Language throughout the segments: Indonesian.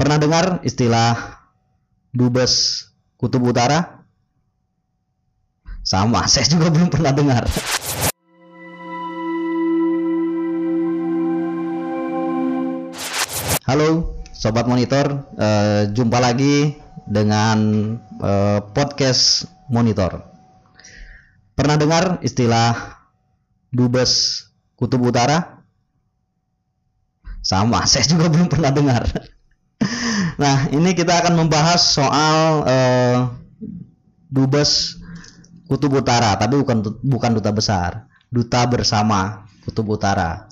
Pernah dengar istilah dubes kutub utara? Sama, saya juga belum pernah dengar. Halo, sobat monitor, Eh, jumpa lagi dengan eh, podcast monitor. Pernah dengar istilah dubes kutub utara? Sama, saya juga belum pernah dengar. Nah, ini kita akan membahas soal eh, dubes Kutub Utara, tapi bukan bukan duta besar, duta bersama Kutub Utara.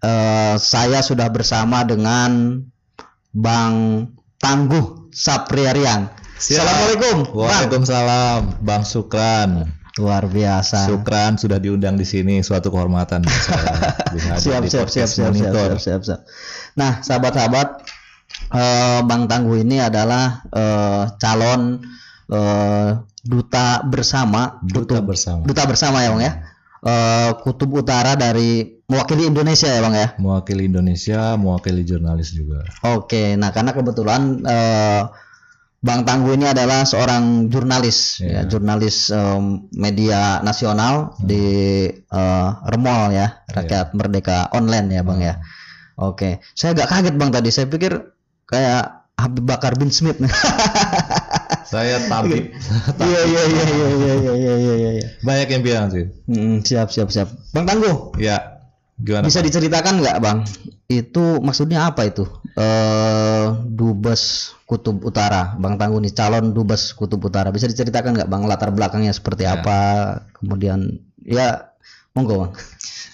Eh, saya sudah bersama dengan Bang Tangguh Sapriarian. Assalamualaikum, Bang. Waalaikumsalam, Bang Sukran. Luar biasa. Sukran sudah diundang di sini, suatu kehormatan siap, siap, siap, siap, siap, siap, siap, siap. Nah, sahabat-sahabat, eh, Bang Tangguh ini adalah eh, calon eh, duta bersama Duta Kutub- bersama. duta bersama ya, Bang ya. Eh, Kutub Utara dari mewakili Indonesia ya, Bang ya. Mewakili Indonesia, mewakili jurnalis juga. Oke, nah karena kebetulan eh, Bang Tangguh ini adalah seorang jurnalis, ya, Iya. jurnalis em, media nasional di eh, Remol ya, Rakyat Merdeka Online ya, Bang ya. Oke, saya agak kaget Bang tadi, saya pikir kayak Habib Bakar bin Smith. Saya tabib. Iya iya iya iya iya iya iya iya. iya. Banyak yang bilang sih. Hmm, siap siap siap. Bang Tangguh, Ya, gimana? bisa diceritakan nggak Bang? Itu maksudnya apa itu? Eh dubes Kutub Utara, Bang Tangguh nih calon dubes Kutub Utara. Bisa diceritakan nggak Bang latar belakangnya seperti Ya. apa? Kemudian ya monggo Bang.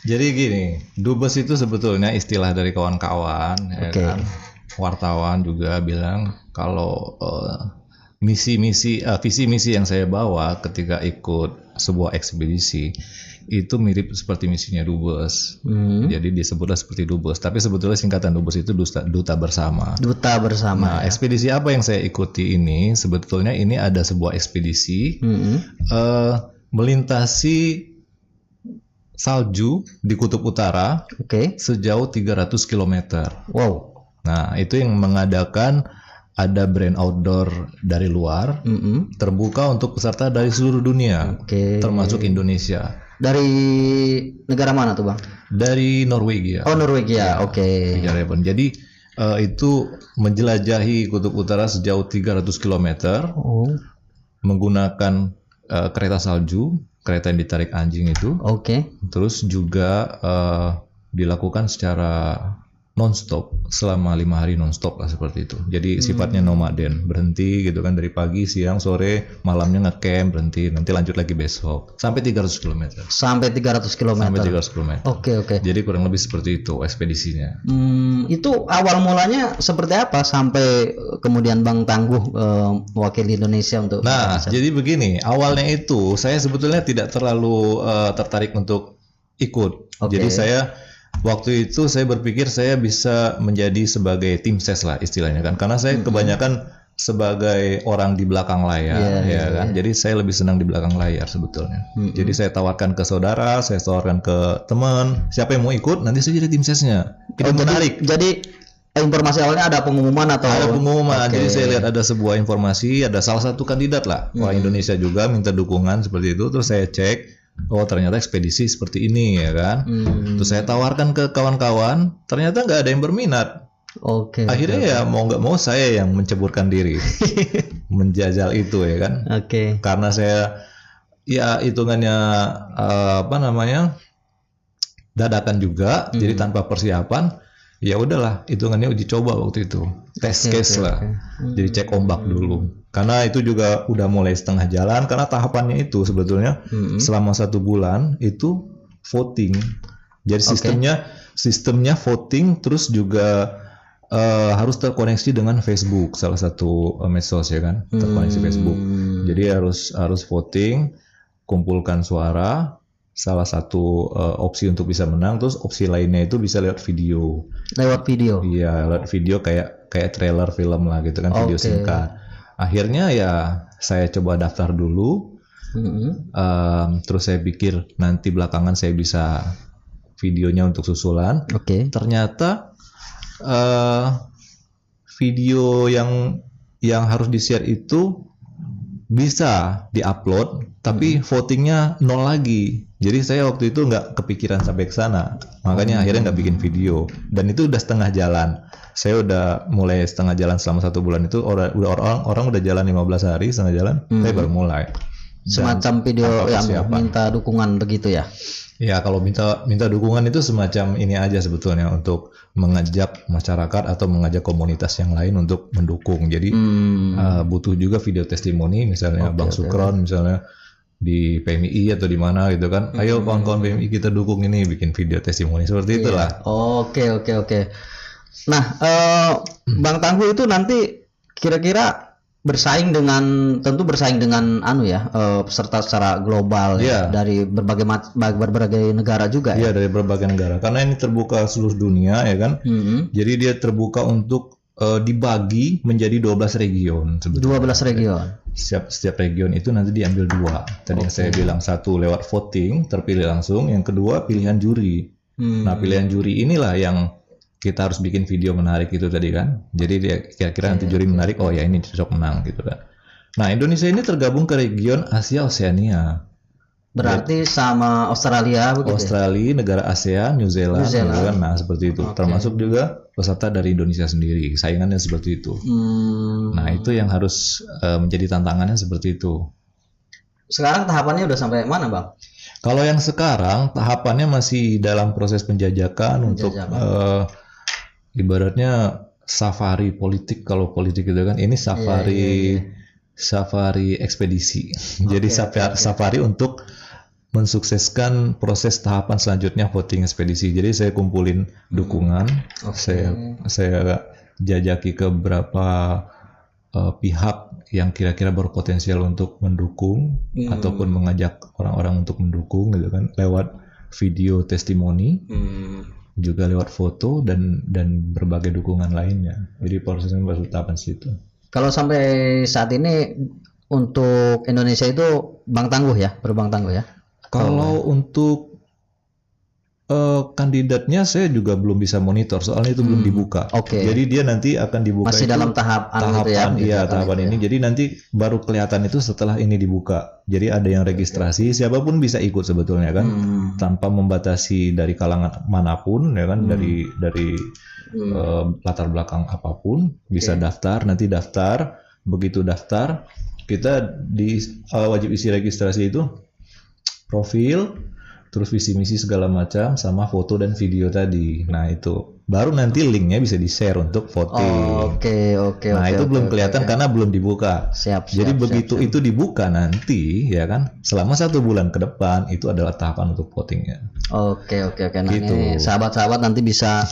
Jadi gini, dubes itu sebetulnya istilah dari kawan-kawan, ya Oke. kan? Wartawan juga bilang kalau eh, misi-misi, eh, visi-misi yang saya bawa ketika ikut sebuah ekspedisi itu mirip seperti misinya dubes. Hmm. Jadi disebutlah seperti dubes, tapi sebetulnya singkatan dubes itu duta, duta bersama. Duta bersama. Nah, ekspedisi apa yang saya ikuti ini? Sebetulnya ini ada sebuah ekspedisi Hmm. eh, melintasi salju di kutub utara Oke. sejauh 300 km. Wow. Nah, itu yang mengadakan ada brand outdoor dari luar Hmm. terbuka untuk peserta dari seluruh dunia, Oke. termasuk Indonesia. Dari negara mana tuh Bang? Dari Norwegia. Oh Norwegia. Oke. Fjällräven. Jadi eh, itu menjelajahi kutub utara sejauh 300 km Oh. menggunakan eh, kereta salju, kereta yang ditarik anjing itu. Oke. Terus juga eh, dilakukan secara non-stop selama lima hari non-stop lah seperti itu. Jadi sifatnya nomaden, berhenti gitu kan dari pagi, siang, sore, malamnya ngecamp, berhenti, nanti lanjut lagi besok sampai 300 km. Sampai 300 km. Sampai 300 km. Oke oke. Jadi kurang lebih seperti itu ekspedisinya. Hmm, itu awal mulanya seperti apa sampai eh, kemudian Bang Tangguh eh, mewakili Indonesia untuk Nah, jadi begini, awalnya itu saya sebetulnya tidak terlalu eh, tertarik untuk ikut. Oke. Jadi saya waktu itu saya berpikir saya bisa menjadi sebagai tim ses lah istilahnya kan, karena saya kebanyakan sebagai orang di belakang layar, Iya, ya iya, kan. Jadi saya lebih senang di belakang layar sebetulnya. Mm-mm. Jadi saya tawarkan ke saudara, saya tawarkan ke teman, siapa yang mau ikut, nanti saya jadi tim sesnya. Itu Oh, jadi- menarik. Jadi, eh, informasi awalnya ada pengumuman atau Ada pengumuman, Oke. jadi saya lihat ada sebuah informasi, ada salah satu kandidat lah, orang Indonesia juga minta dukungan seperti itu, terus saya cek, oh ternyata ekspedisi seperti ini ya kan, Hmm, terus saya tawarkan ke kawan-kawan, ternyata nggak ada yang berminat, Oke. akhirnya ya mau nggak mau saya yang menceburkan diri, menjajal itu ya kan, Oke. karena saya ya hitungannya eh, apa namanya dadakan juga, Hmm. jadi tanpa persiapan, ya udahlah hitungannya uji coba waktu itu, test Oke, case oke, lah. oke. Hmm. Jadi cek ombak dulu. Karena itu juga udah mulai setengah jalan. Karena tahapannya itu sebetulnya Hmm. selama satu bulan itu voting. Jadi sistemnya sistemnya voting terus juga eh, harus terkoneksi dengan Facebook salah satu eh, medsos ya kan terkoneksi Facebook. Hmm. Jadi harus harus voting, kumpulkan suara. Salah satu eh, opsi untuk bisa menang, terus opsi lainnya itu bisa lihat video. Lewat video. Iya, lihat video kayak kayak trailer film lah gitu kan video Oke. singkat. Akhirnya ya saya coba daftar dulu, Hmm. em, terus saya pikir nanti belakangan saya bisa videonya untuk susulan. Oke. Ternyata eh, video yang yang harus di-share itu bisa diupload tapi votingnya nol lagi jadi saya waktu itu nggak kepikiran sampai ke sana makanya akhirnya nggak bikin video dan itu udah setengah jalan saya udah mulai setengah jalan selama satu bulan itu orang udah orang orang udah jalan 15 hari setengah jalan saya baru mulai Dan Semacam video yang persiapan. minta dukungan begitu ya. Ya kalau minta minta dukungan itu semacam ini aja sebetulnya untuk mengajak masyarakat atau mengajak komunitas yang lain untuk mendukung. Jadi Hmm. uh, butuh juga video testimoni misalnya Oke, Bang. Sukron misalnya di PMI atau di mana gitu kan. Hmm. Ayo kawan-kawan PMI kita dukung ini bikin video testimoni seperti itulah. Oke oke oke. Nah, eh, Hmm. Bang Tangguh itu nanti kira-kira bersaing dengan tentu bersaing dengan anu ya eh, peserta secara global ya, Iya. dari berbagai mat- bag- berbagai negara juga ya. Iya dari berbagai negara. Karena ini terbuka seluruh dunia ya kan. Mhm. Jadi dia terbuka untuk uh, dibagi menjadi 12 region sebetulnya. 12 region. setiap setiap region itu nanti diambil dua. Tadi yang saya bilang satu lewat voting terpilih langsung, yang kedua pilihan juri. Hmm. Nah pilihan juri inilah yang kita harus bikin video menarik itu tadi kan. Jadi dia kira-kira nanti juri menarik, oh ya ini cocok menang gitu kan. Nah Indonesia ini tergabung ke region Asia Oceania, Berarti sama Australia begitu. ya? Australia, negara ASEAN, New Zealand, New Zealand. gitu kan. Nah seperti itu. Oke. Termasuk juga peserta dari Indonesia sendiri. Saingannya seperti itu. Hmm. Nah itu yang harus eh, menjadi tantangannya seperti itu. Sekarang tahapannya udah sampai mana, Bang? Kalau yang sekarang tahapannya masih dalam proses penjajakan, untuk Penjajakan. eh, ibaratnya safari politik kalau politik itu kan ini safari Iya, safari ekspedisi. Jadi safari, safari untuk mensukseskan proses tahapan selanjutnya voting ekspedisi. Jadi saya kumpulin dukungan, Oke. saya saya jajaki ke beberapa eh, pihak yang kira-kira berpotensial untuk mendukung Hmm. ataupun mengajak orang-orang untuk mendukung gitu kan lewat video testimoni Hmm. juga lewat foto dan dan berbagai dukungan lainnya. Jadi prosesnya baru tahapan situ. Kalau sampai saat ini untuk Indonesia itu Bang Tangguh ya, berbang Tangguh ya. Kalau untuk eh, kandidatnya saya juga belum bisa monitor soalnya itu belum dibuka. Hmm. Oke. Jadi dia nanti akan dibuka Masih itu dalam tahap anu tahapan itu ya. iya gitu, tahapan gitu ini. ya. Jadi nanti baru kelihatan itu setelah ini dibuka. Jadi ada yang registrasi, siapa pun bisa ikut sebetulnya kan, Hmm. tanpa membatasi dari kalangan mana pun ya kan, dari dari Hmm. eh, latar belakang apa pun bisa daftar. Nanti daftar, begitu daftar kita di eh, wajib isi registrasi itu profil, terus visi misi segala macam, sama foto dan video tadi. Nah itu baru nanti linknya bisa di share untuk voting. Oke, oke, Nah oke, itu oke, belum kelihatan oke. karena belum dibuka. Siap, Jadi siap, begitu siap, siap. itu dibuka nanti ya kan selama satu bulan ke depan itu adalah tahapan untuk votingnya. Oke, oke, oke. Nah, Gitu. ini sahabat-sahabat nanti bisa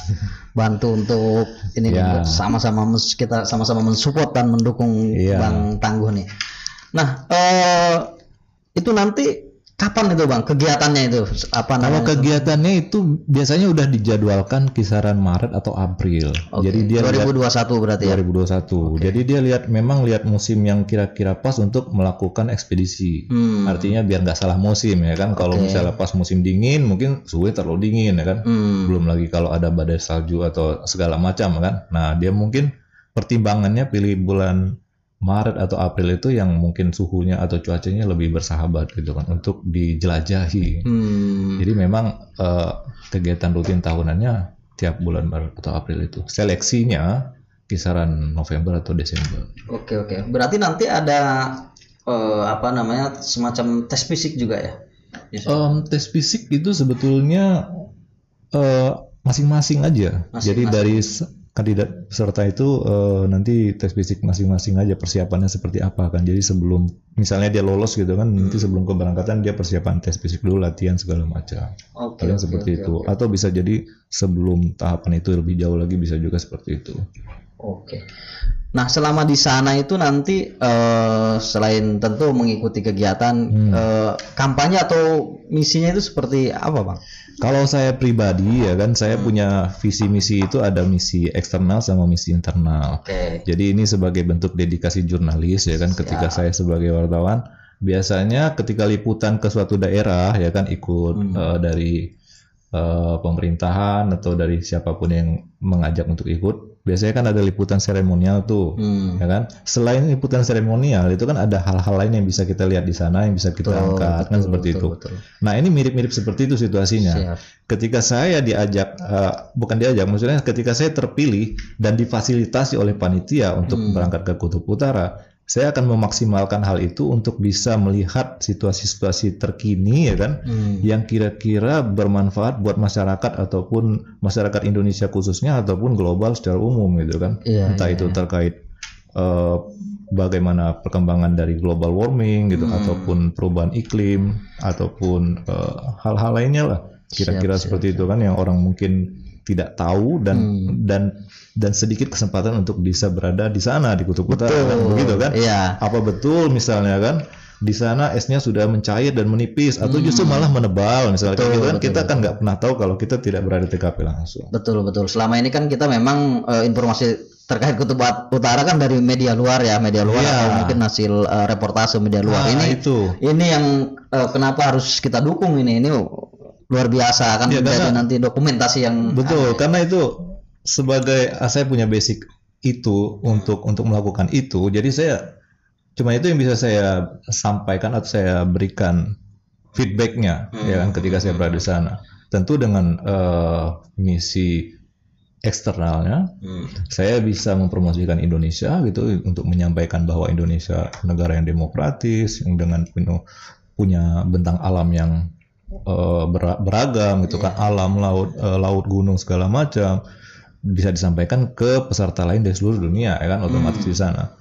bantu untuk ini nih, sama-sama kita sama-sama mensupport dan mendukung Iya. Bang Tangguh nih. Nah, eh itu nanti kapan itu Bang kegiatannya itu apa Kalau namanya? kegiatannya itu biasanya udah dijadwalkan kisaran Maret atau April. Oke, Jadi dia lihat 2021 berarti ya. 2021. Jadi dia lihat memang lihat musim yang kira-kira pas untuk melakukan ekspedisi. Hmm. Artinya biar nggak salah musim ya kan. Kalau Oke. misalnya pas musim dingin mungkin suhu terlalu dingin ya kan. Hmm. Belum lagi kalau ada badai salju atau segala macam kan. Nah, dia mungkin pertimbangannya pilih bulan Maret atau April itu yang mungkin suhunya atau cuacanya lebih bersahabat gitu kan untuk dijelajahi. Hmm. Jadi memang eh, kegiatan rutin tahunannya tiap bulan Maret atau April itu. Seleksinya kisaran November atau Desember. Oke, oke. Berarti nanti ada eh, apa namanya semacam tes fisik juga ya? Yes. Em, tes fisik itu sebetulnya eh, masing-masing aja. Masing-masing. Jadi dari kandidat peserta itu eh, nanti tes fisik masing-masing aja persiapannya seperti apa kan. Jadi sebelum misalnya dia lolos gitu kan, nanti Hmm. sebelum keberangkatan dia persiapan tes fisik dulu, latihan segala macam. Oke, Paling oke, seperti oke, itu. oke. Atau bisa jadi sebelum tahapan itu lebih jauh lagi bisa juga seperti itu. Oke. Nah, selama di sana itu nanti eh, selain tentu mengikuti kegiatan Hmm. eh, kampanye atau misinya itu seperti apa, Bang? Kalau saya pribadi ya kan saya Hmm. punya visi misi itu ada misi eksternal sama misi internal. Oke. Jadi ini sebagai bentuk dedikasi jurnalis ya kan ketika saya sebagai wartawan biasanya ketika liputan ke suatu daerah ya kan ikut Hmm. eh, dari pemerintahan atau dari siapa pun yang mengajak untuk ikut biasanya kan ada liputan seremonial tuh, Hmm. ya kan? Selain liputan seremonial itu kan ada hal-hal lain yang bisa kita lihat di sana, yang bisa kita Betul, angkat, kan betul, seperti betul, itu. betul. Nah ini mirip-mirip seperti itu situasinya. Siap. Ketika saya diajak, eh, bukan diajak, maksudnya ketika saya terpilih dan difasilitasi oleh panitia untuk Hmm. berangkat ke Kutub Utara, saya akan memaksimalkan hal itu untuk bisa melihat situasi-situasi terkini, ya kan, Hmm. yang kira-kira bermanfaat buat masyarakat ataupun masyarakat Indonesia khususnya ataupun global secara umum, gitu kan. Iya, Entah iya, itu terkait eh, bagaimana perkembangan dari global warming gitu Hmm. ataupun perubahan iklim ataupun eh, hal-hal lainnya lah kira-kira Siap, seperti itu kan yang orang mungkin tidak tahu dan Hmm. dan dan sedikit kesempatan untuk bisa berada di sana di kutub utara kan begitu kan Iya. apa betul misalnya kan di sana esnya sudah mencair dan menipis atau Hmm. justru malah menebal misalnya Betul, gitu kan betul, kita kan nggak pernah tahu kalau kita tidak berada di TKP langsung Betul betul. Selama ini kan kita memang eh, informasi terkait kutub utara kan dari media luar ya, media luar Iya. atau mungkin hasil eh, reportase media luar. Nah, ini itu ini yang eh, kenapa harus kita dukung ini ini luar biasa kan Ya, menjadi karena- nanti dokumentasi yang Betul, karena itu sebagai ah, saya punya basic itu untuk untuk melakukan itu. Jadi saya cuma itu yang bisa saya sampaikan atau saya berikan feedbacknya Hmm. ya kan ketika saya berada di sana. Tentu dengan eh, misi eksternalnya Hmm. saya bisa mempromosikan Indonesia gitu untuk menyampaikan bahwa Indonesia negara yang demokratis yang dengan penuh punya bentang alam yang eh, bera- beragam gitu kan alam laut eh, laut gunung segala macam bisa disampaikan ke peserta lain dari seluruh dunia ya kan otomatis di sana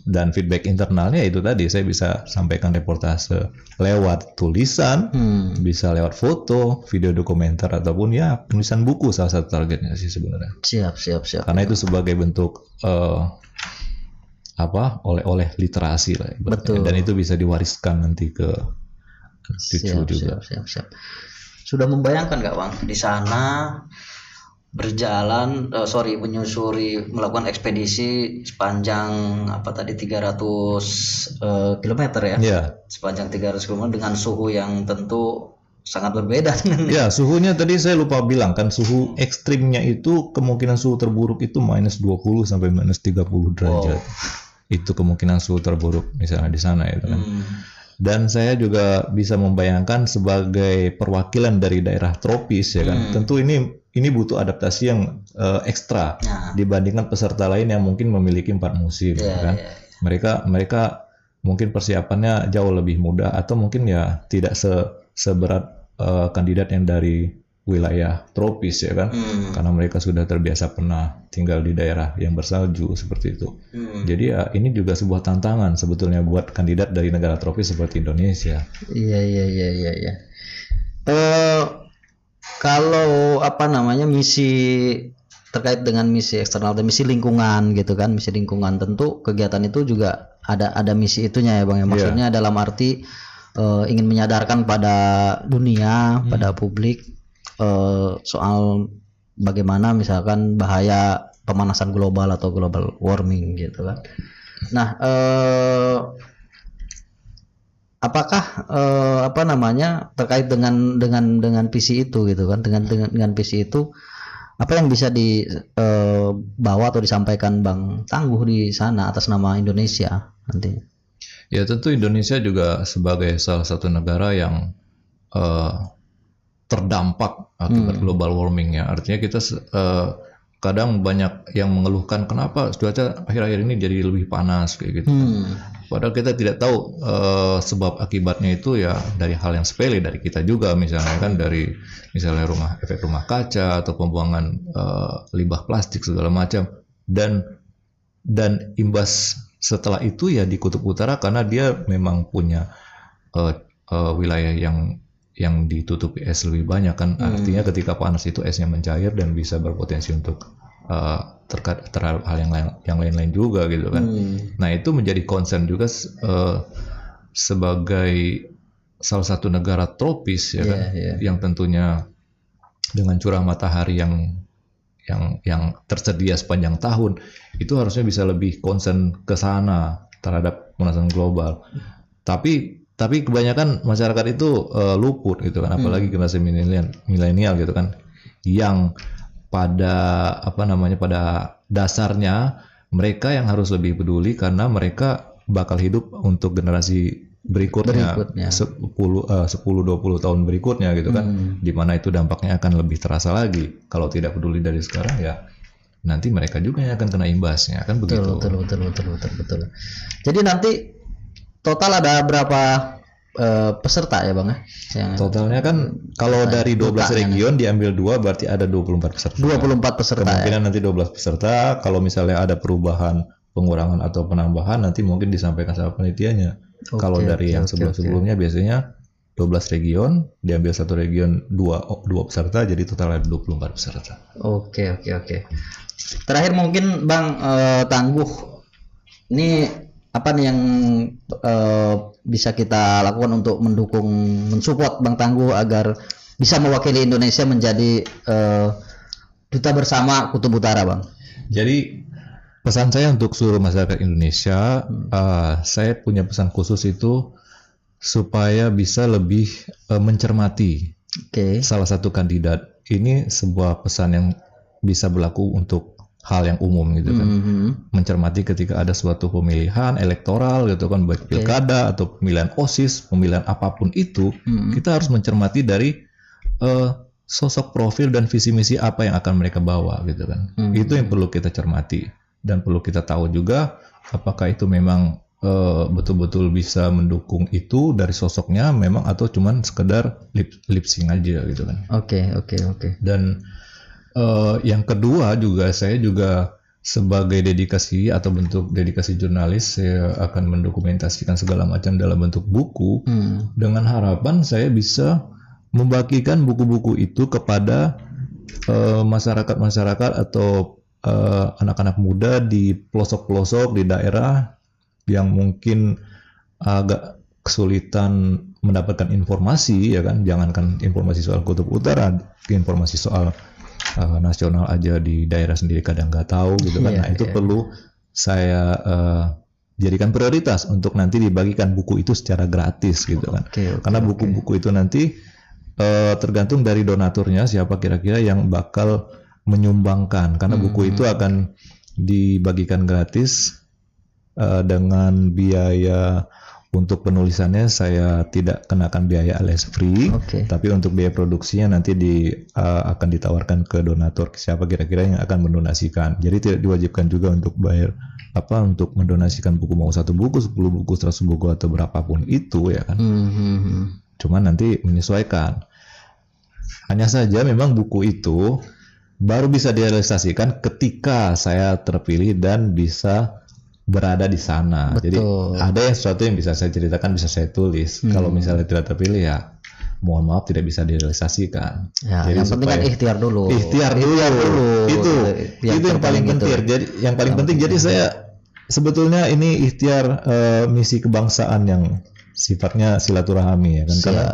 dan feedback internalnya itu tadi saya bisa sampaikan reportase lewat tulisan Hmm. bisa lewat foto video dokumenter ataupun ya penulisan buku salah satu targetnya sih sebenarnya Siap siap siap. karena itu sebagai bentuk eh, apa oleh-oleh literasi lah. Betul. dan itu bisa diwariskan nanti ke cucu siap, juga. siap, siap, siap. Sudah membayangkan nggak bang? Di sana berjalan, eh, sorry menyusuri melakukan ekspedisi sepanjang apa tadi 300 eh, kilometer ya, ya sepanjang 300 km dengan suhu yang tentu sangat berbeda dengan ya suhunya tadi saya lupa bilang kan suhu ekstrimnya itu kemungkinan suhu terburuk itu minus 20 sampai minus 30 derajat. Itu kemungkinan suhu terburuk misalnya di sana itu kan. Hmm, dan saya juga bisa membayangkan sebagai perwakilan dari daerah tropis ya kan? Tentu ini ini butuh adaptasi yang eh, ekstra Nah. dibandingkan peserta lain yang mungkin memiliki empat musim ya, ya kan? ya, mereka mereka mungkin persiapannya jauh lebih mudah atau mungkin ya tidak se seberat eh, kandidat yang dari wilayah tropis ya kan Hmm, karena mereka sudah terbiasa pernah tinggal di daerah yang bersalju seperti itu hmm. jadi ya ini juga sebuah tantangan sebetulnya buat kandidat dari negara tropis seperti Indonesia. Iya iya iya iya. iya. Eh kalau apa namanya misi terkait dengan misi eksternal dan misi lingkungan gitu kan, misi lingkungan tentu kegiatan itu juga ada ada misi itunya ya bang ya. Maksudnya dalam arti eh, ingin menyadarkan pada dunia, pada publik eh, soal bagaimana misalkan bahaya pemanasan global atau global warming gitu kan. Nah, eh, apakah eh, apa namanya terkait dengan dengan dengan visi itu gitu kan dengan dengan, dengan visi itu apa yang bisa dibawa atau disampaikan Bang Tangguh di sana atas nama Indonesia nanti Ya tentu Indonesia juga sebagai salah satu negara yang eh, terdampak akibat global warming ya. Artinya kita eh, kadang banyak yang mengeluhkan kenapa cuaca akhir-akhir ini jadi lebih panas kayak gitu. Hmm. Padahal kita tidak tahu eh, sebab akibatnya itu ya dari hal yang sepele dari kita juga misalnya kan dari misalnya rumah efek rumah kaca atau pembuangan eh, limbah plastik segala macam dan dan imbas setelah itu ya di kutub utara karena dia memang punya eh, eh, wilayah yang yang ditutupi es lebih banyak kan artinya ketika panas itu esnya mencair dan bisa berpotensi untuk eh, terkait terhadap hal yang lain yang lain-lain juga gitu kan Hmm. Nah itu menjadi concern juga eh, sebagai salah satu negara tropis ya Iya, kan, iya. yang tentunya dengan curah matahari yang yang yang tersedia sepanjang tahun itu harusnya bisa lebih concern ke sana terhadap pemanasan global. Tapi tapi kebanyakan masyarakat itu eh, luput gitu kan, apalagi generasi milenial milenial gitu kan, yang pada apa namanya pada dasarnya mereka yang harus lebih peduli karena mereka bakal hidup untuk generasi berikutnya, Berikutnya. 10 eh, 10 20 tahun berikutnya gitu kan. Hmm. Di mana itu dampaknya akan lebih terasa lagi. Kalau tidak peduli dari sekarang ya nanti mereka juga yang akan kena imbasnya kan Betul, begitu. betul, betul, betul, betul, betul. Jadi nanti total ada berapa eh, peserta ya bang ya? Totalnya kan kalau dari 12 dutanya region diambil dua berarti ada 24 peserta. 24 peserta ya. Kemungkinan nanti 12 peserta, kalau misalnya ada perubahan, pengurangan atau penambahan nanti mungkin disampaikan sama penelitiannya. Oke, kalau dari oke, yang sebelum-sebelumnya biasanya 12 region, diambil satu region dua dua peserta jadi total ada 24 peserta. Oke, oke, oke. Terakhir mungkin bang eh, tangguh ini apa nih yang eh, bisa kita lakukan untuk mendukung, mensupport bang tangguh agar bisa mewakili Indonesia menjadi eh, duta bersama Kutub Utara bang. Jadi pesan saya untuk seluruh masyarakat Indonesia, eh, saya punya pesan khusus itu supaya bisa lebih eh, mencermati Oke. salah satu kandidat. Ini sebuah pesan yang bisa berlaku untuk hal yang umum gitu kan. Mhm. Mencermati ketika ada suatu pemilihan elektoral gitu kan baik pilkada atau pemilihan OSIS, pemilihan apa pun itu, Mhm. kita harus mencermati dari eh, sosok profil dan visi misi apa yang akan mereka bawa gitu kan. Hmm. Itu yang perlu kita cermati dan perlu kita tahu juga apakah itu memang eh, betul-betul bisa mendukung itu dari sosoknya memang atau cuman sekedar lip lip sync aja gitu kan. Oke, oke, oke. Dan eh, yang kedua juga saya juga sebagai dedikasi atau bentuk dedikasi jurnalis saya akan mendokumentasikan segala macam dalam bentuk buku Hmm. dengan harapan saya bisa membagikan buku-buku itu kepada eh, masyarakat-masyarakat atau eh, anak-anak muda di pelosok-pelosok di daerah yang mungkin agak kesulitan mendapatkan informasi ya kan jangankan informasi soal kutub utara informasi soal eh, nasional aja di daerah sendiri kadang nggak tahu gitu kan Iya, nah itu iya. perlu saya eh, jadikan prioritas untuk nanti dibagikan buku itu secara gratis gitu kan Oke, oke, karena buku-buku itu nanti eh, tergantung dari donaturnya siapa kira-kira yang bakal menyumbangkan karena Hmm. buku itu akan dibagikan gratis eh, dengan biaya untuk penulisannya saya tidak kenakan biaya alias free Oke. tapi untuk biaya produksinya nanti di eh, akan ditawarkan ke donatur siapa kira-kira yang akan mendonasikan jadi tidak diwajibkan juga untuk bayar apa untuk mendonasikan buku mau satu buku 10 buku 100 buku atau berapapun itu ya kan hmm, hmm. cuman nanti menyesuaikan. Hanya saja memang buku itu baru bisa direalisasikan ketika saya terpilih dan bisa berada di sana. Jadi Betul. ada yang sesuatu yang bisa saya ceritakan, bisa saya tulis. Hmm. Kalau misalnya tidak terpilih ya mohon maaf tidak bisa direalisasikan. Ya, Jadi yang penting kan ikhtiar dulu. Ikhtiar dulu. dulu. Itu Yang itu yang paling terpenting itu. penting. Jadi yang paling penting jadi saya sebetulnya ini ikhtiar eh, misi kebangsaan yang sifatnya silaturahmi ya kan karena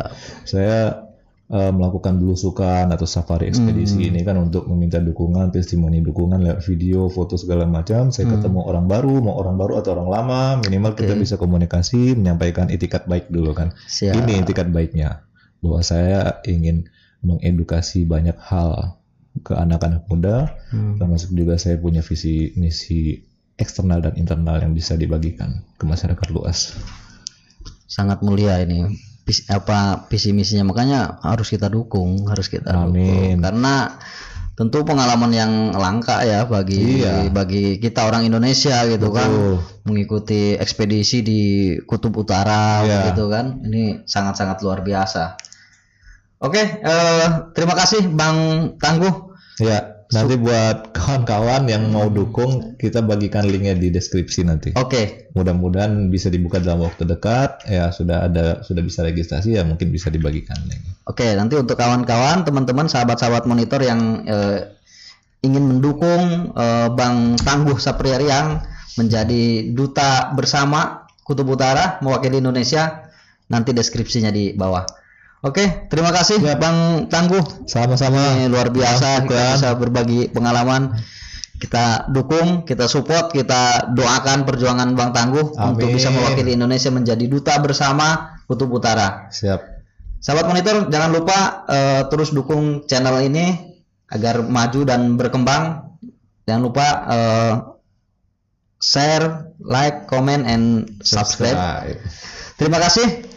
saya eh, melakukan belusukan atau safari ekspedisi Hmm. ini kan untuk meminta dukungan, testimoni dukungan lewat video, foto segala macam. Saya Hmm. ketemu orang baru, mau orang baru atau orang lama, minimal kita bisa komunikasi, menyampaikan itikat baik dulu kan. Siap. Ini itikat baiknya bahwa saya ingin mengedukasi banyak hal ke anak-anak muda, Hmm. termasuk juga saya punya visi misi eksternal dan internal yang bisa dibagikan ke masyarakat luas. sangat mulia ini Vis- apa visi misinya makanya harus kita dukung harus kita dukung Amin. karena tentu pengalaman yang langka ya bagi Iya. bagi kita orang Indonesia gitu kan Betul. mengikuti ekspedisi di kutub utara Iya. gitu kan ini sangat-sangat luar biasa oke eh, terima kasih Bang Tangguh Ya, nanti buat kawan-kawan yang mau dukung, kita bagikan linknya di deskripsi nanti. oke Mudah-mudahan bisa dibuka dalam waktu dekat. Ya sudah ada, sudah bisa registrasi ya mungkin bisa dibagikan. link. Oke, nanti untuk kawan-kawan, teman-teman, sahabat-sahabat monitor yang eh, ingin mendukung eh, Bang Tangguh Sapriariang menjadi duta bersama Kutub Utara mewakili Indonesia, nanti deskripsinya di bawah. Oke, terima kasih Bang Tangguh. Sama-sama. Ini luar biasa kita Syukran. bisa berbagi pengalaman. Kita dukung, kita support, kita doakan perjuangan Bang Tangguh untuk Amin. bisa mewakili Indonesia menjadi duta bersama Kutub Utara. Siap. Sahabat monitor, jangan lupa eh, terus dukung channel ini agar maju dan berkembang. Jangan lupa eh, share, like, comment, and subscribe. Subscribe. Terima kasih.